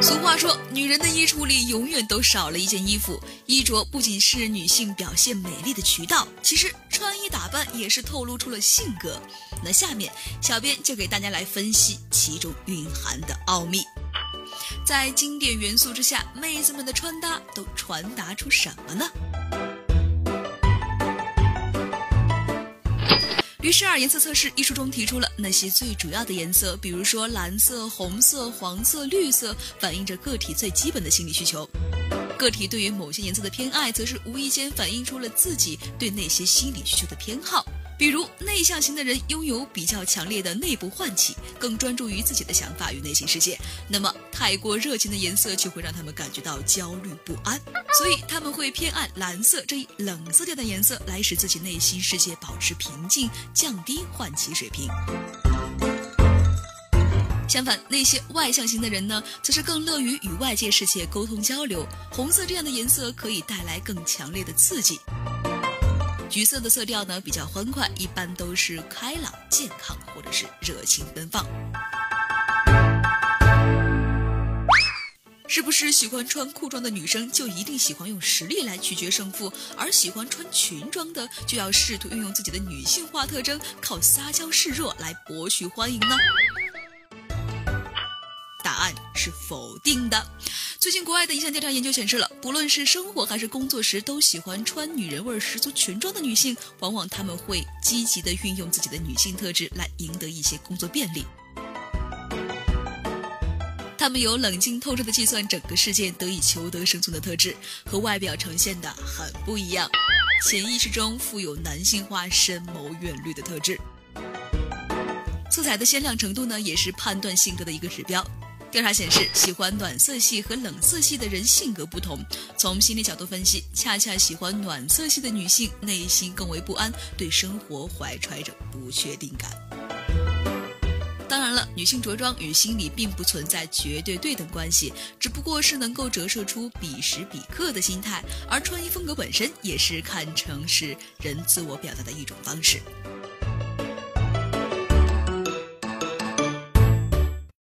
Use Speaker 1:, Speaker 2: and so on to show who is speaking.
Speaker 1: 俗话说，女人的衣橱里永远都少了一件衣服。衣着不仅是女性表现美丽的渠道，其实穿衣打扮也是透露出了性格。那下面，小编就给大家来分析其中蕴含的奥秘。在经典元素之下，妹子们的穿搭都传达出什么呢？于是二颜色测试一书中提出了那些最主要的颜色，比如说蓝色、红色、黄色、绿色，反映着个体最基本的心理需求。个体对于某些颜色的偏爱，则是无意间反映出了自己对那些心理需求的偏好。比如内向型的人拥有比较强烈的内部唤起，更专注于自己的想法与内心世界。那么太过热情的颜色就会让他们感觉到焦虑不安，所以他们会偏爱蓝色这一冷色调的颜色，来使自己内心世界保持平静，降低唤起水平。相反，那些外向型的人呢，则是更乐于与外界世界沟通交流。红色这样的颜色可以带来更强烈的刺激。橘色的色调呢比较欢快，一般都是开朗、健康或者是热情奔放。是不是喜欢穿裤装的女生就一定喜欢用实力来取决胜负，而喜欢穿裙装的就要试图运用自己的女性化特征，靠撒娇示弱来博取欢迎呢？答案是否定的。最近，国外的一项调查研究显示了，不论是生活还是工作时，都喜欢穿女人味十足裙装的女性，往往她们会积极的运用自己的女性特质来赢得一些工作便利。她们有冷静透彻的计算整个事件，得以求得生存的特质，和外表呈现的很不一样。潜意识中富有男性化、深谋远虑的特质。色彩的鲜亮程度呢，也是判断性格的一个指标。调查显示，喜欢暖色系和冷色系的人性格不同。从心理角度分析，恰恰喜欢暖色系的女性内心更为不安，对生活怀揣着不确定感。当然了，女性着装与心理并不存在绝对对等关系，只不过是能够折射出彼时彼刻的心态，而穿衣风格本身也是看成是人自我表达的一种方式。